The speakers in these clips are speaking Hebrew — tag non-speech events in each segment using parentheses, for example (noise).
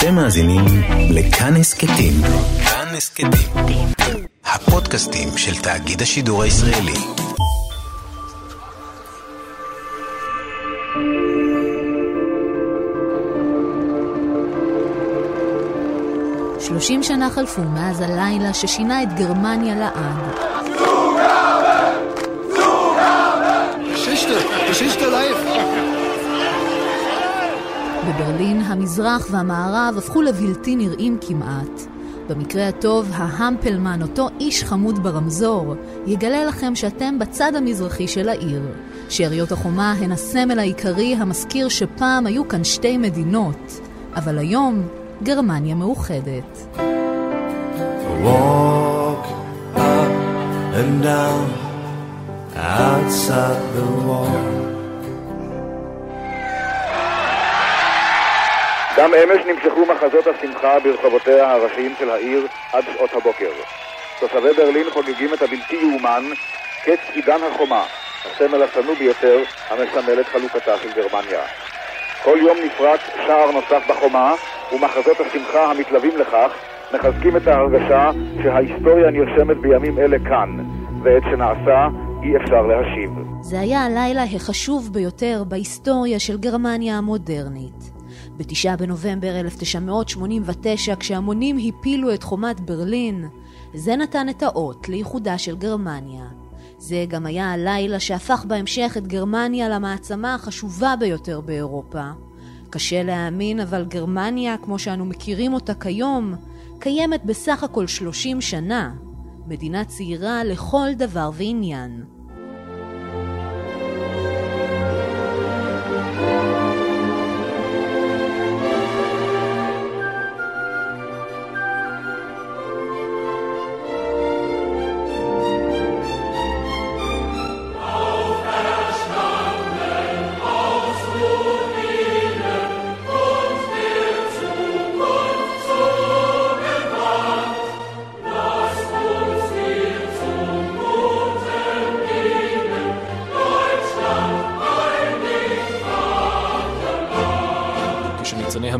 אתם מאזינים לכאן הסכתים. כאן הסכתים. הפודקאסטים של תאגיד השידור הישראלי. שלושים שנה חלפו מאז הלילה ששינה את גרמניה לעד. בברלין המזרח והמערב הפכו לבלתי נראים כמעט. במקרה הטוב, ההמפלמן, אותו איש חמוד ברמזור, יגלה לכם שאתם בצד המזרחי של העיר. שאריות החומה הן הסמל העיקרי המזכיר שפעם היו כאן שתי מדינות, אבל היום גרמניה מאוחדת. Walk up and down outside the wall גם אמש נמשכו מחזות השמחה ברחובותיה הראשיים של העיר עד שעות הבוקר. תושבי ברלין חוגגים את הבלתי יאומן, קץ עידן החומה, הסמל השנוא ביותר המסמל את חלוקתה של גרמניה. כל יום נפרץ שער נוסף בחומה, ומחזות השמחה המתלווים לכך מחזקים את ההרגשה שההיסטוריה נרשמת בימים אלה כאן, ואת שנעשה אי אפשר להשיב. זה היה הלילה החשוב ביותר בהיסטוריה של גרמניה המודרנית. בתשעה בנובמבר 1989, כשהמונים הפילו את חומת ברלין, זה נתן את האות לאיחודה של גרמניה. זה גם היה הלילה שהפך בהמשך את גרמניה למעצמה החשובה ביותר באירופה. קשה להאמין, אבל גרמניה, כמו שאנו מכירים אותה כיום, קיימת בסך הכל 30 שנה. מדינה צעירה לכל דבר ועניין.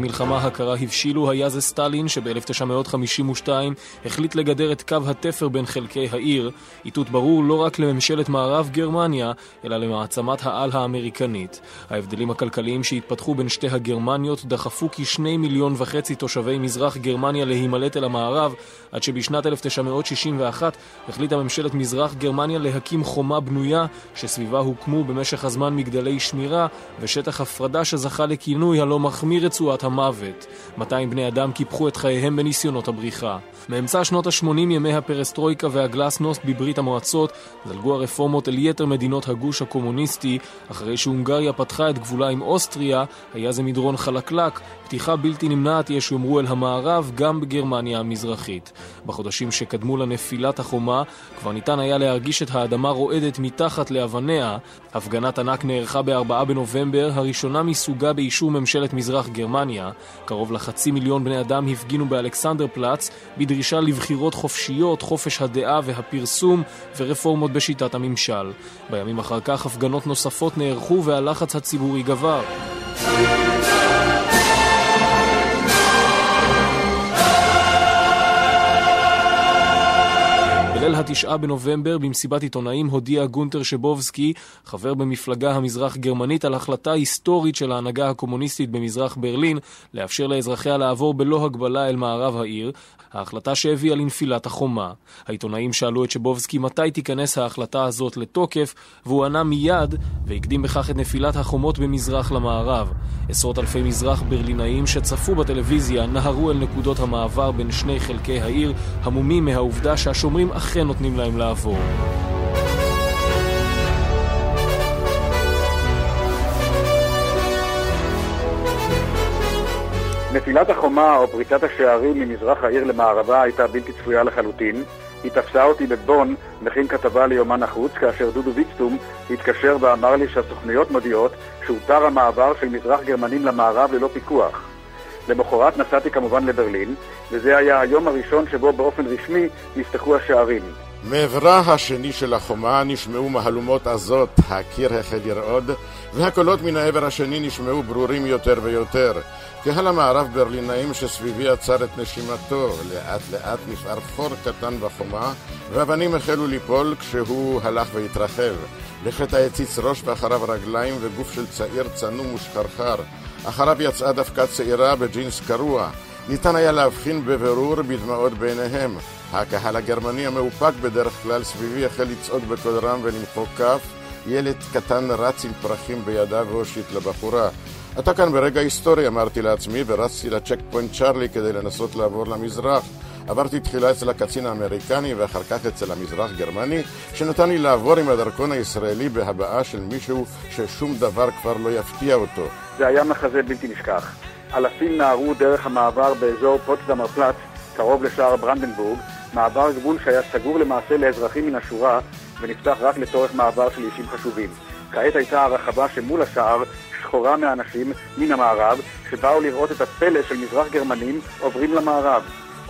המלחמה הקרה הבשילו היה זה סטלין שב-1952 החליט לגדר את קו התפר בין חלקי העיר, איתות ברור לא רק לממשלת מערב גרמניה, אלא למעצמת העל האמריקנית. ההבדלים הכלכליים שהתפתחו בין שתי הגרמניות דחפו כשני מיליון וחצי תושבי מזרח גרמניה להימלט אל המערב, עד שבשנת 1961 החליטה ממשלת מזרח גרמניה להקים חומה בנויה, שסביבה הוקמו במשך הזמן מגדלי שמירה ושטח הפרדה שזכה לכינוי הלא מחמיא רצועת המוות. 200 בני אדם קיפחו את חייהם בניסיונות הבריחה. מאמצע שנות ה-80 ימי הפרסטרויקה והגלסנוסט בברית המועצות זלגו הרפורמות אל יתר מדינות הגוש הקומוניסטי, אחרי שהונגריה פתחה את גבולה עם אוסטריה, היה זה מדרון חלקלק, פתיחה בלתי נמנעת יש שיאמרו אל המערב גם בגרמניה המזרחית. בחודשים שקדמו לנפילת החומה כבר ניתן היה להרגיש את האדמה רועדת מתחת לאבניה. הפגנת ענק נערכה ב-4 בנובמבר, הראשונה מסוגה באישור ממשלת מזרח גרמניה. קרוב לחצי מיליון בני אדם הפגינו באלכסנדר פלאץ בדרישה לבחירות חופשיות, חופש הדעה והפרסום ורפורמות בשיטת הממשל. בימים אחר כך הפגנות נוספות נערכו והלחץ הציבורי גבר. בליל התשעה בנובמבר, במסיבת עיתונאים, הודיע גונטר שבובסקי, חבר במפלגה המזרח גרמנית, על החלטה היסטורית של ההנהגה הקומוניסטית במזרח ברלין, לאפשר לאזרחיה לעבור בלא הגבלה אל מערב העיר, ההחלטה שהביאה לנפילת החומה. העיתונאים שאלו את שבובסקי מתי תיכנס ההחלטה הזאת לתוקף, והוא ענה מיד, והקדים בכך את נפילת החומות במזרח למערב. עשרות אלפי מזרח ברלינאים שצפו בטלוויזיה נהרו אל נקודות המעבר בין שני חלקי העיר, המומים מהעובדה שהשומרים אכן נותנים להם לעבור. נפילת החומה או פריצת השערים ממזרח העיר למערבה הייתה בלתי צפויה לחלוטין. היא תפסה אותי בבון, מכין כתבה ליומן החוץ, כאשר דודו ויצטום התקשר ואמר לי שהסוכניות מודיעות שהותר המעבר של מזרח גרמנים למערב ללא פיקוח. למחרת נסעתי כמובן לברלין, וזה היה היום הראשון שבו באופן רשמי נפתחו השערים. מעברה השני של החומה נשמעו מהלומות עזות, הקיר החל לרעוד, והקולות מן העבר השני נשמעו ברורים יותר ויותר. קהל המערב ברלינאים שסביבי עצר את נשימתו, לאט לאט נפער חור קטן בחומה, ואבנים החלו ליפול כשהוא הלך והתרחב. לפתע הציץ ראש ואחריו רגליים וגוף של צעיר צנום ושחרחר. אחריו יצאה דווקא צעירה בג'ינס קרוע. ניתן היה להבחין בבירור בדמעות בעיניהם. הקהל הגרמני המאופק בדרך כלל סביבי החל לצעוד בקול רם ולמחוא כף. ילד קטן רץ עם פרחים בידיו והושיט לבחורה. אתה כאן ברגע היסטורי, אמרתי לעצמי, ורצתי לצ'ק פוינט צ'ארלי כדי לנסות לעבור למזרח. עברתי תחילה אצל הקצין האמריקני ואחר כך אצל המזרח גרמני, שנתן לי לעבור עם הדרכון הישראלי בהבעה של מישהו ששום דבר כבר לא יפתיע אותו. זה היה מחזה בלתי נשכח. אלפים נהרו דרך המעבר באזור פוטסדמר פלאץ, קרוב לשער ברנדנבורג, מעבר גבול שהיה סגור למעשה לאזרחים מן השורה ונפתח רק לצורך מעבר של אישים חשובים. כעת הייתה הרחבה שמול השער שחורה מאנשים מן המערב שבאו לראות את הפלא של מזרח גרמנים עוברים למערב.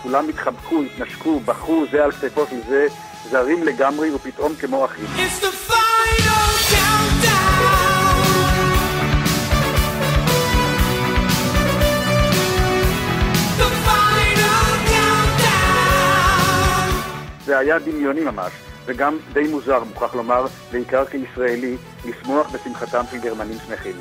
כולם התחבקו, התנשקו, בכו זה על כתפו של זה, זרים לגמרי ופתאום כמו אחים. זה היה דמיוני ממש, וגם די מוזר, מוכרח לומר, בעיקר כישראלי, לשמוח בשמחתם של גרמנים שמחים.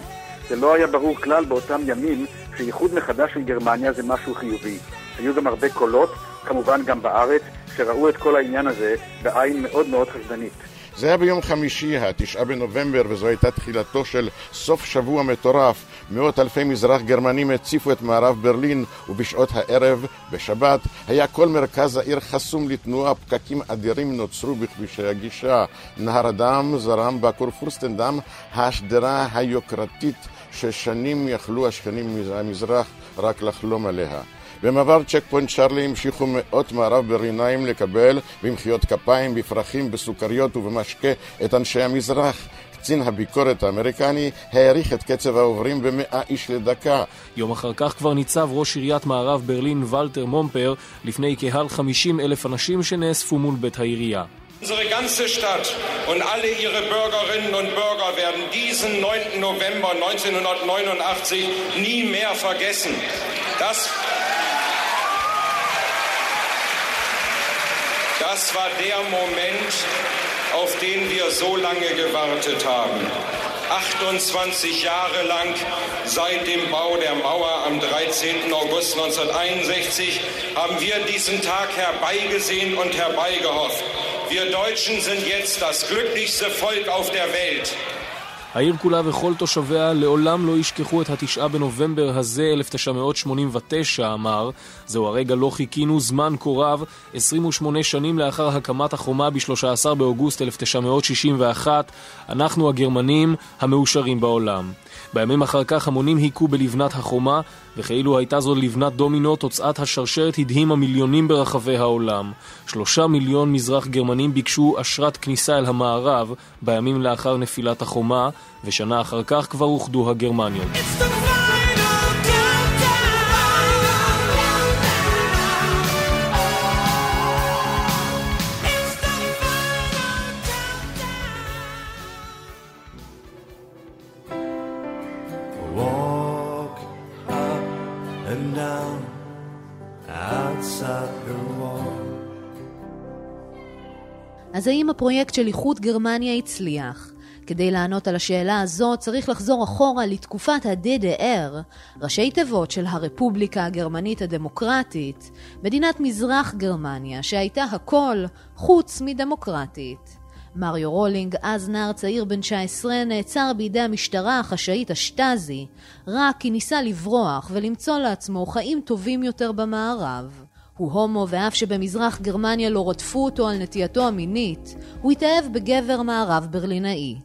זה לא היה ברור כלל באותם ימים שאיחוד מחדש של גרמניה זה משהו חיובי. היו גם הרבה קולות, כמובן גם בארץ, שראו את כל העניין הזה בעין מאוד מאוד חשדנית. זה היה ביום חמישי, התשעה בנובמבר, וזו הייתה תחילתו של סוף שבוע מטורף. מאות אלפי מזרח גרמנים הציפו את מערב ברלין, ובשעות הערב, בשבת, היה כל מרכז העיר חסום לתנועה, פקקים אדירים נוצרו בכבישי הגישה. נהר הדם זרם בכור פורסטנדם, השדרה היוקרתית ששנים יכלו השכנים מהמזרח רק לחלום עליה. במעבר צ'ק פוינט צ'רלי המשיכו מאות מערב בריניים לקבל במחיאות כפיים, בפרחים, בסוכריות ובמשקה את אנשי המזרח. קצין הביקורת האמריקני העריך את קצב העוברים במאה איש לדקה. יום אחר כך כבר ניצב ראש עיריית מערב ברלין ולטר מומפר לפני קהל 50 אלף אנשים שנאספו מול בית העירייה. Unsere ganze Stadt und alle ihre Bürgerinnen und Bürger werden diesen 9. November 1989 nie mehr vergessen. Das Das war der Moment, auf den wir so lange gewartet haben. 28 Jahre lang seit dem Bau der Mauer am 13. August 1961 haben wir diesen Tag herbeigesehen und herbeigehofft. Wir Deutschen sind jetzt das glücklichste Volk auf der Welt. העיר כולה וכל תושביה לעולם לא ישכחו את התשעה בנובמבר הזה, 1989, אמר. זהו הרגע לא חיכינו זמן כה רב, 28 שנים לאחר הקמת החומה ב-13 באוגוסט 1961, אנחנו הגרמנים המאושרים בעולם. בימים אחר כך המונים היכו בלבנת החומה, וכאילו הייתה זו לבנת דומינו, תוצאת השרשרת הדהימה מיליונים ברחבי העולם. שלושה מיליון מזרח גרמנים ביקשו אשרת כניסה אל המערב בימים לאחר נפילת החומה, ושנה אחר כך כבר אוחדו הגרמניות. אז האם הפרויקט של איחוד גרמניה הצליח? כדי לענות על השאלה הזו צריך לחזור אחורה לתקופת ה-DDR, ראשי תיבות של הרפובליקה הגרמנית הדמוקרטית, מדינת מזרח גרמניה שהייתה הכל חוץ מדמוקרטית. מריו רולינג, אז נער צעיר בן 19, נעצר בידי המשטרה החשאית השטאזי, רק כי ניסה לברוח ולמצוא לעצמו חיים טובים יותר במערב. הוא הומו ואף שבמזרח גרמניה לא רדפו אותו על נטייתו המינית, הוא התאהב בגבר מערב ברלינאי.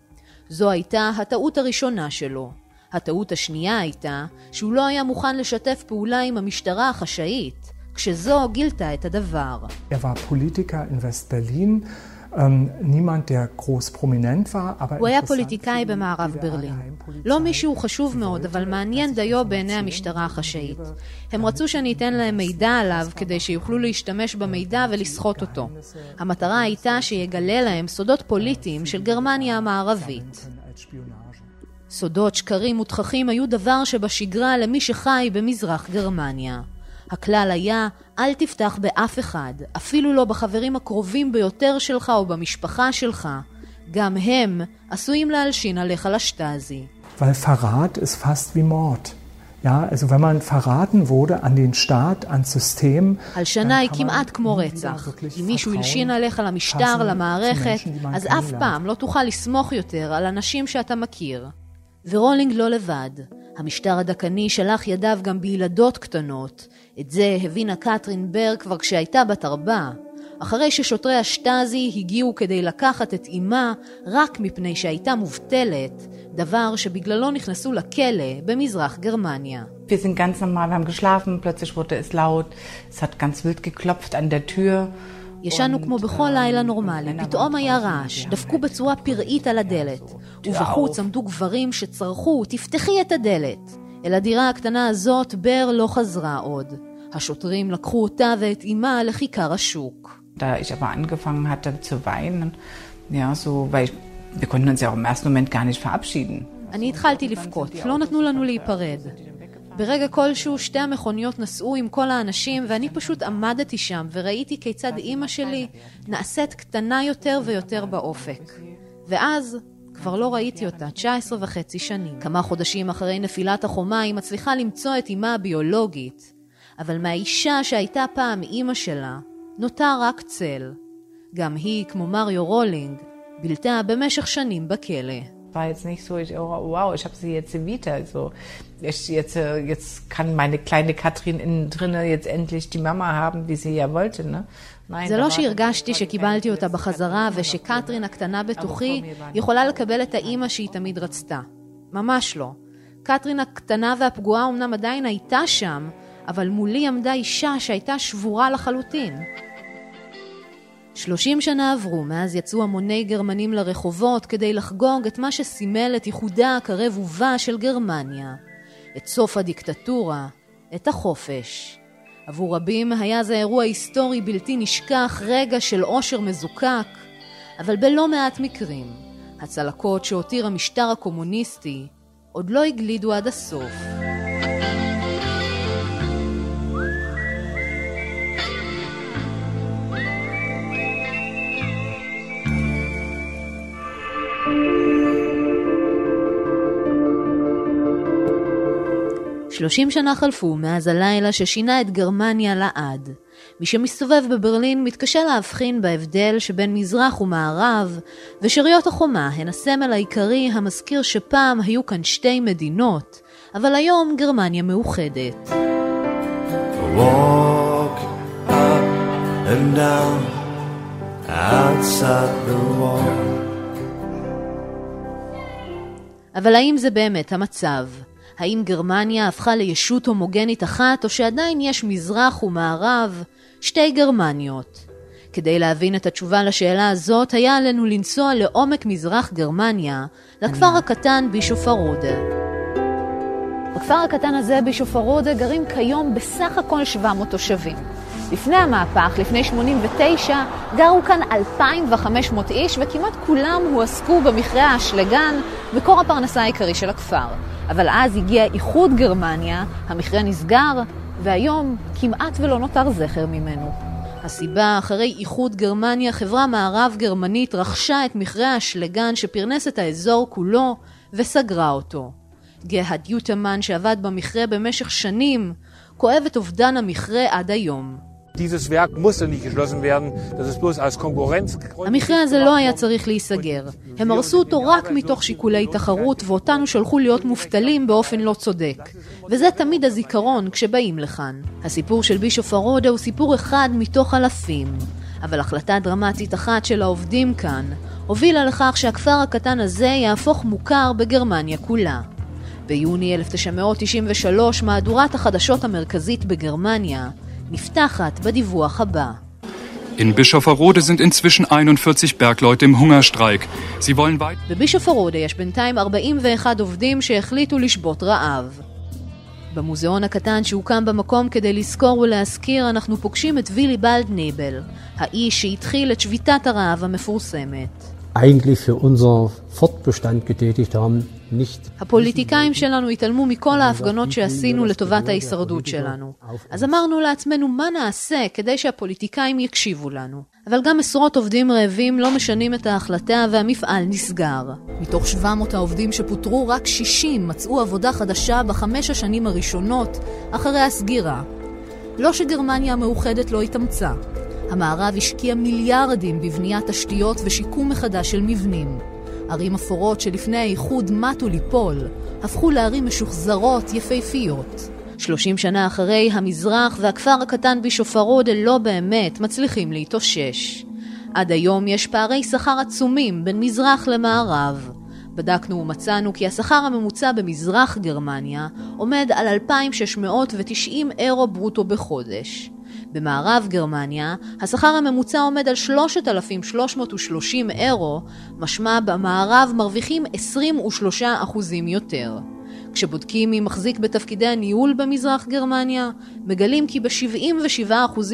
זו הייתה הטעות הראשונה שלו. הטעות השנייה הייתה שהוא לא היה מוכן לשתף פעולה עם המשטרה החשאית, כשזו גילתה את הדבר. Er הוא היה פוליטיקאי במערב ברלין. לא מישהו חשוב מאוד, אבל מעניין דיו בעיני המשטרה החשאית. הם רצו שאני אתן להם מידע עליו כדי שיוכלו להשתמש במידע ולסחוט אותו. המטרה הייתה שיגלה להם סודות פוליטיים של גרמניה המערבית. סודות, שקרים ותככים היו דבר שבשגרה למי שחי במזרח גרמניה. הכלל היה, אל תפתח באף אחד, אפילו לא בחברים הקרובים ביותר שלך או במשפחה שלך. גם הם עשויים להלשין עליך לשטאזי. Weil Verrat ist fast wie Mord. Ja, also wenn man verraten wurde an den Staat, ans System... הלשנה היא כמעט כמו רצח. אם מישהו הלשין עליך למשטר, למערכת, אז אף פעם לא תוכל לסמוך יותר על אנשים שאתה מכיר. ורולינג לא לבד. המשטר הדכאני שלח ידיו גם בילדות קטנות. את זה הבינה קתרין בר כבר כשהייתה בת ארבע. אחרי ששוטרי השטאזי הגיעו כדי לקחת את אמה רק מפני שהייתה מובטלת, דבר שבגללו נכנסו לכלא במזרח גרמניה. Wir sind ganz normal, wir haben geschlafen, plötzlich wurde es laut, es hat ganz wild geklopft an der Tür. ישנו כמו בכל לילה נורמלי, פתאום היה רעש, דפקו בצורה פראית על הדלת, ובחוץ עמדו גברים שצרחו, תפתחי את הדלת. אל הדירה הקטנה הזאת בר לא חזרה עוד. השוטרים לקחו אותה ואת אמה לכיכר השוק. אני התחלתי לבכות, לא נתנו לנו להיפרד. ברגע כלשהו שתי המכוניות נסעו עם כל האנשים ואני פשוט עמדתי שם וראיתי כיצד אימא שלי נעשית קטנה יותר ויותר באופק. ואז כבר לא ראיתי אותה, 19 וחצי שנים. כמה חודשים אחרי נפילת החומה היא מצליחה למצוא את אמה הביולוגית, אבל מהאישה שהייתה פעם אימא שלה, נותר רק צל. גם היא, כמו מריו רולינג, בילתה במשך שנים בכלא. War jetzt nicht so, ich, oh, wow, ich habe sie jetzt Vita. So, ich, jetzt, jetzt kann meine kleine Katrin innen drinne jetzt endlich die Mama haben, wie sie ja wollte. Ne? זה לא שהרגשתי שקיבלתי אותה בחזרה ושקטרין הקטנה בתוכי יכולה לקבל את האימא שהיא תמיד רצתה. ממש לא. קטרין הקטנה והפגועה אמנם עדיין הייתה שם, אבל מולי עמדה אישה שהייתה שבורה לחלוטין. שלושים שנה עברו מאז יצאו המוני גרמנים לרחובות כדי לחגוג את מה שסימל את ייחודה הקרב ובא של גרמניה. את סוף הדיקטטורה, את החופש. עבור רבים היה זה אירוע היסטורי בלתי נשכח, רגע של עושר מזוקק, אבל בלא מעט מקרים, הצלקות שהותיר המשטר הקומוניסטי עוד לא הגלידו עד הסוף. שלושים שנה חלפו מאז הלילה ששינה את גרמניה לעד. מי שמסתובב בברלין מתקשה להבחין בהבדל שבין מזרח ומערב, ושאריות החומה הן הסמל העיקרי המזכיר שפעם היו כאן שתי מדינות, אבל היום גרמניה מאוחדת. Walk up and down outside the wall. אבל האם זה באמת המצב? האם גרמניה הפכה לישות הומוגנית אחת, או שעדיין יש מזרח ומערב, שתי גרמניות? כדי להבין את התשובה לשאלה הזאת, היה עלינו לנסוע לעומק מזרח גרמניה, לכפר הקטן בישופרודה. בכפר הקטן הזה, בישופרודה, גרים כיום בסך הכל 700 תושבים. לפני המהפך, לפני 89, גרו כאן 2,500 איש וכמעט כולם הועסקו במכרה האשלגן, מקור הפרנסה העיקרי של הכפר. אבל אז הגיע איחוד גרמניה, המכרה נסגר, והיום כמעט ולא נותר זכר ממנו. הסיבה, אחרי איחוד גרמניה, חברה מערב גרמנית רכשה את מכרה האשלגן שפרנס את האזור כולו וסגרה אותו. גהד יוטמן שעבד במכרה במשך שנים, כואב את אובדן המכרה עד היום. המכרה הזה לא היה צריך להיסגר. הם הרסו אותו רק מתוך שיקולי תחרות, ואותנו שלחו להיות מובטלים באופן לא צודק. וזה תמיד הזיכרון כשבאים לכאן. הסיפור של בישוף הרודה הוא סיפור אחד מתוך אלפים. אבל החלטה דרמטית אחת של העובדים כאן, הובילה לכך שהכפר הקטן הזה יהפוך מוכר בגרמניה כולה. ביוני 1993, מהדורת החדשות המרכזית בגרמניה נפתחת בדיווח הבא. In Bischofferode sind inzwischen 41 Bergleute im Hungerstreik. Sie wollen weit... בבישופרודה יש בינתיים 41 עובדים שהחליטו לשבות רעב. במוזיאון הקטן שהוקם במקום כדי לזכור ולהזכיר, אנחנו פוגשים את וילי בלדניבל, האיש שהתחיל את שביתת הרעב המפורסמת. eigentlich für unser Fortbestand getätigt haben. הפוליטיקאים שלנו התעלמו מכל ההפגנות שעשינו לטובת ההישרדות שלנו. אז אמרנו לעצמנו, מה נעשה כדי שהפוליטיקאים יקשיבו לנו? אבל גם עשרות עובדים רעבים לא משנים את ההחלטה והמפעל נסגר. מתוך 700 העובדים שפוטרו, רק 60 מצאו עבודה חדשה בחמש השנים הראשונות אחרי הסגירה. לא שגרמניה המאוחדת לא התאמצה. המערב השקיע מיליארדים בבניית תשתיות ושיקום מחדש של מבנים. ערים אפורות שלפני האיחוד מתו ליפול, הפכו לערים משוחזרות יפהפיות. 30 שנה אחרי, המזרח והכפר הקטן בשופרודה לא באמת מצליחים להתאושש. עד היום יש פערי שכר עצומים בין מזרח למערב. בדקנו ומצאנו כי השכר הממוצע במזרח גרמניה עומד על 2,690 אירו ברוטו בחודש. במערב גרמניה, השכר הממוצע עומד על 3,330 אירו, משמע במערב מרוויחים 23% יותר. כשבודקים מי מחזיק בתפקידי הניהול במזרח גרמניה, מגלים כי ב-77%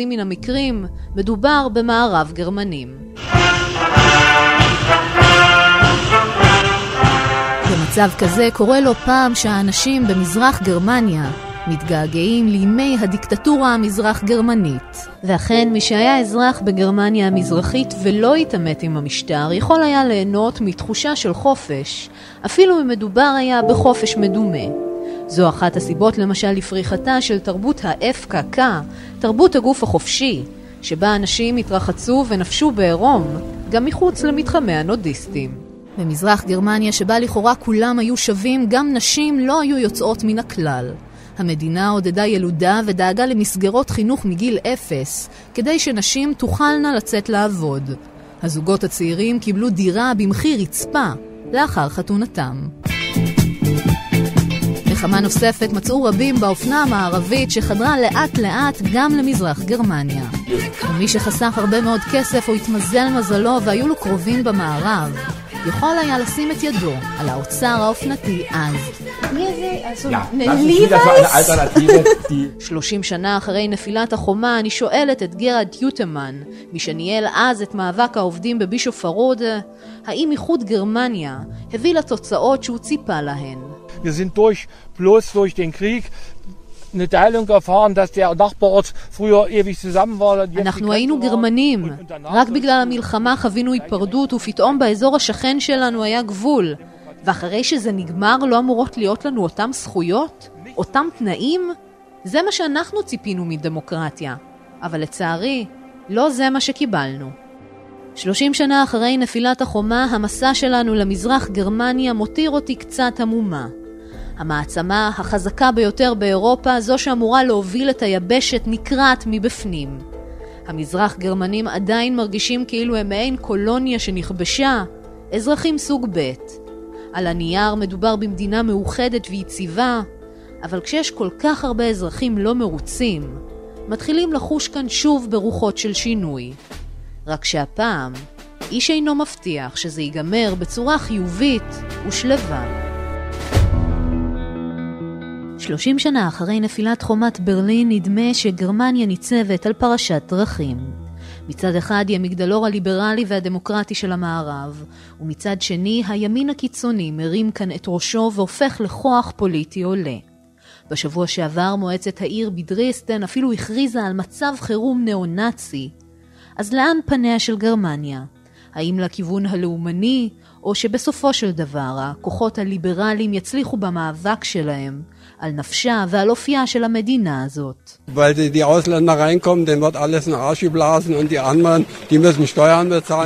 מן המקרים מדובר במערב גרמנים. במצב כזה קורה לא פעם שהאנשים במזרח גרמניה מתגעגעים לימי הדיקטטורה המזרח גרמנית. ואכן, מי שהיה אזרח בגרמניה המזרחית ולא התעמת עם המשטר, יכול היה ליהנות מתחושה של חופש, אפילו אם מדובר היה בחופש מדומה. זו אחת הסיבות למשל לפריחתה של תרבות ה-FKK, תרבות הגוף החופשי, שבה אנשים התרחצו ונפשו בעירום, גם מחוץ למתחמי הנודיסטים. במזרח גרמניה שבה לכאורה כולם היו שווים, גם נשים לא היו יוצאות מן הכלל. המדינה עודדה ילודה ודאגה למסגרות חינוך מגיל אפס, כדי שנשים תוכלנה לצאת לעבוד. הזוגות הצעירים קיבלו דירה במחיר רצפה לאחר חתונתם. נחמה נוספת מצאו רבים באופנה המערבית שחדרה לאט לאט גם למזרח גרמניה. ומי שחסך הרבה מאוד כסף או התמזל מזלו והיו לו קרובים במערב, יכול היה לשים את ידו על האוצר האופנתי אז. (laughs) שלושים שנה אחרי נפילת החומה, אני שואלת את גרד יוטמן, מי שניהל אז את מאבק העובדים בבישוף האם איחוד גרמניה הביא לתוצאות שהוא ציפה להן. Wir sind durch, bloß durch den Krieg eine Teilung erfahren, dass der Nachbarort früher ewig zusammen war. אנחנו היינו גרמנים. רק בגלל המלחמה חווינו היפרדות, ופתאום באזור השכן שלנו היה גבול. ואחרי שזה נגמר, לא אמורות להיות לנו אותם זכויות? אותם תנאים? זה מה שאנחנו ציפינו מדמוקרטיה. אבל לצערי, לא זה מה שקיבלנו. 30 שנה אחרי נפילת החומה, המסע שלנו למזרח גרמניה מותיר אותי קצת עמומה. המעצמה החזקה ביותר באירופה, זו שאמורה להוביל את היבשת, נקרעת מבפנים. המזרח גרמנים עדיין מרגישים כאילו הם מעין קולוניה שנכבשה, אזרחים סוג ב'. על הנייר מדובר במדינה מאוחדת ויציבה, אבל כשיש כל כך הרבה אזרחים לא מרוצים, מתחילים לחוש כאן שוב ברוחות של שינוי. רק שהפעם, איש אינו מבטיח שזה ייגמר בצורה חיובית ושלווה. 30 שנה אחרי נפילת חומת ברלין נדמה שגרמניה ניצבת על פרשת דרכים. מצד אחד היא המגדלור הליברלי והדמוקרטי של המערב, ומצד שני הימין הקיצוני מרים כאן את ראשו והופך לכוח פוליטי עולה. בשבוע שעבר מועצת העיר בדריסטן אפילו הכריזה על מצב חירום ניאו-נאצי. אז לאן פניה של גרמניה? האם לכיוון הלאומני, או שבסופו של דבר הכוחות הליברליים יצליחו במאבק שלהם על נפשה ועל אופייה של המדינה הזאת.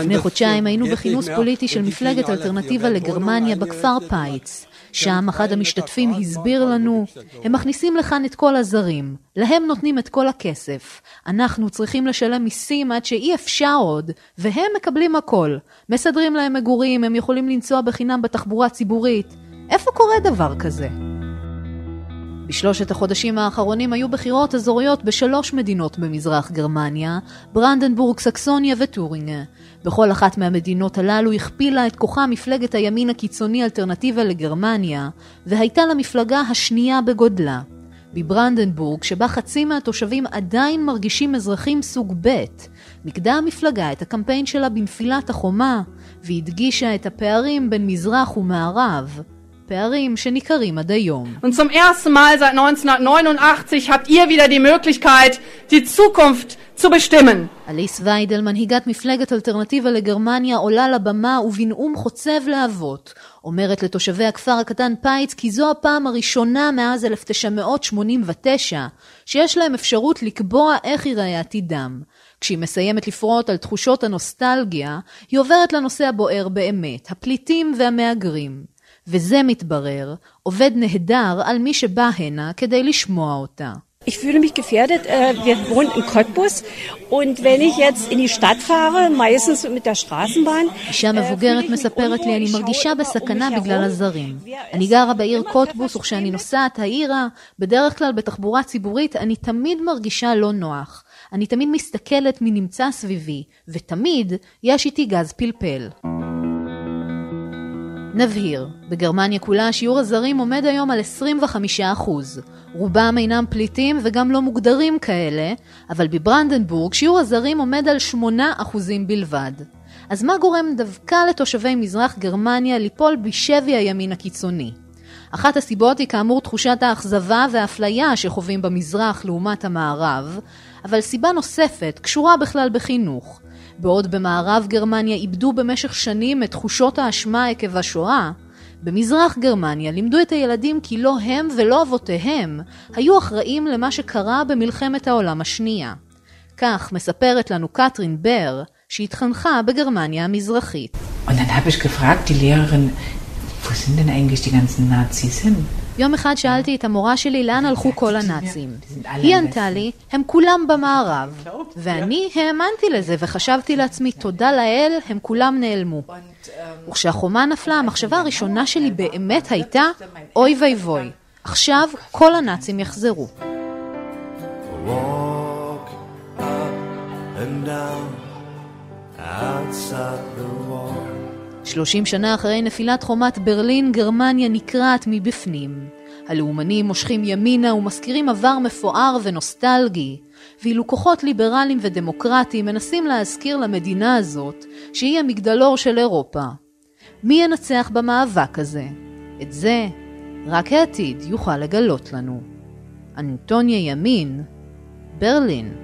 לפני חודשיים היינו בכינוס פוליטי של מפלגת אלטרנטיבה לגרמניה בכפר פייץ. שם אחד המשתתפים הסביר לנו, הם מכניסים לכאן את כל הזרים, להם נותנים את כל הכסף. אנחנו צריכים לשלם מיסים עד שאי אפשר עוד, והם מקבלים הכל. מסדרים להם מגורים, הם יכולים לנסוע בחינם בתחבורה ציבורית. איפה קורה דבר כזה? בשלושת החודשים האחרונים היו בחירות אזוריות בשלוש מדינות במזרח גרמניה, ברנדנבורג, סקסוניה וטורינגה. בכל אחת מהמדינות הללו הכפילה את כוחה מפלגת הימין הקיצוני אלטרנטיבה לגרמניה, והייתה למפלגה השנייה בגודלה. בברנדנבורג, שבה חצי מהתושבים עדיין מרגישים אזרחים סוג ב', מיקדה המפלגה את הקמפיין שלה בנפילת החומה, והדגישה את הפערים בין מזרח ומערב, פערים שניכרים עד היום. Und zum ersten Mal seit 1989 habt ihr wieder die Möglichkeit, die Zukunft zu bestimmen. אליס ויידל, מנהיגת מפלגת אלטרנטיבה לגרמניה, עולה לבמה ובנאום חוצב להבות, אומרת לתושבי הכפר הקטן פייץ כי זו הפעם הראשונה מאז 1989 שיש להם אפשרות לקבוע איך ייראה עתידם. כשהיא מסיימת לפרוט על תחושות הנוסטלגיה, היא עוברת לנושא הבוער באמת, הפליטים והמהגרים. וזה מתברר, עובד נהדר על מי שבא הנה כדי לשמוע אותה. Ich fühle mich gefährdet. Wir wohnen in Cottbus und wenn ich jetzt in die Stadt fahre, meistens mit der Straßenbahn... אישה מבוגרת מספרת לי, אני מרגישה בסכנה בגלל הזרים. אני גרה בעיר קוטבוס וכשאני נוסעת העירה, בדרך כלל בתחבורה ציבורית, אני תמיד מרגישה לא נוח. אני תמיד מסתכלת מי נמצא סביבי, ותמיד יש איתי גז פלפל. נבהיר, בגרמניה כולה שיעור הזרים עומד היום על 25%. רובם אינם פליטים וגם לא מוגדרים כאלה, אבל בברנדנבורג שיעור הזרים עומד על 8% בלבד. אז מה גורם דווקא לתושבי מזרח גרמניה ליפול בשבי הימין הקיצוני? אחת הסיבות היא כאמור תחושת האכזבה והאפליה שחווים במזרח לעומת המערב, אבל סיבה נוספת קשורה בכלל בחינוך. בעוד במערב גרמניה איבדו במשך שנים את תחושות האשמה עקב השואה, במזרח גרמניה לימדו את הילדים כי לא הם ולא אבותיהם היו אחראים למה שקרה במלחמת העולם השנייה. כך מספרת לנו קטרין בר, שהתחנכה בגרמניה המזרחית. Wo sind denn eigentlich die ganzen Nazis hin? יום אחד שאלתי את המורה שלי לאן הלכו כל הנאצים. היא ענתה לי, הם כולם במערב. ואני האמנתי לזה וחשבתי לעצמי, תודה לאל, הם כולם נעלמו. וכשהחומה נפלה, המחשבה הראשונה שלי באמת הייתה, אוי ויבוי, עכשיו כל הנאצים יחזרו. שלושים שנה אחרי נפילת חומת ברלין, גרמניה נקרעת מבפנים. הלאומנים מושכים ימינה ומזכירים עבר מפואר ונוסטלגי, ואילו כוחות ליברליים ודמוקרטיים מנסים להזכיר למדינה הזאת שהיא המגדלור של אירופה. מי ינצח במאבק הזה? את זה רק העתיד יוכל לגלות לנו. אנטוניה ימין, ברלין.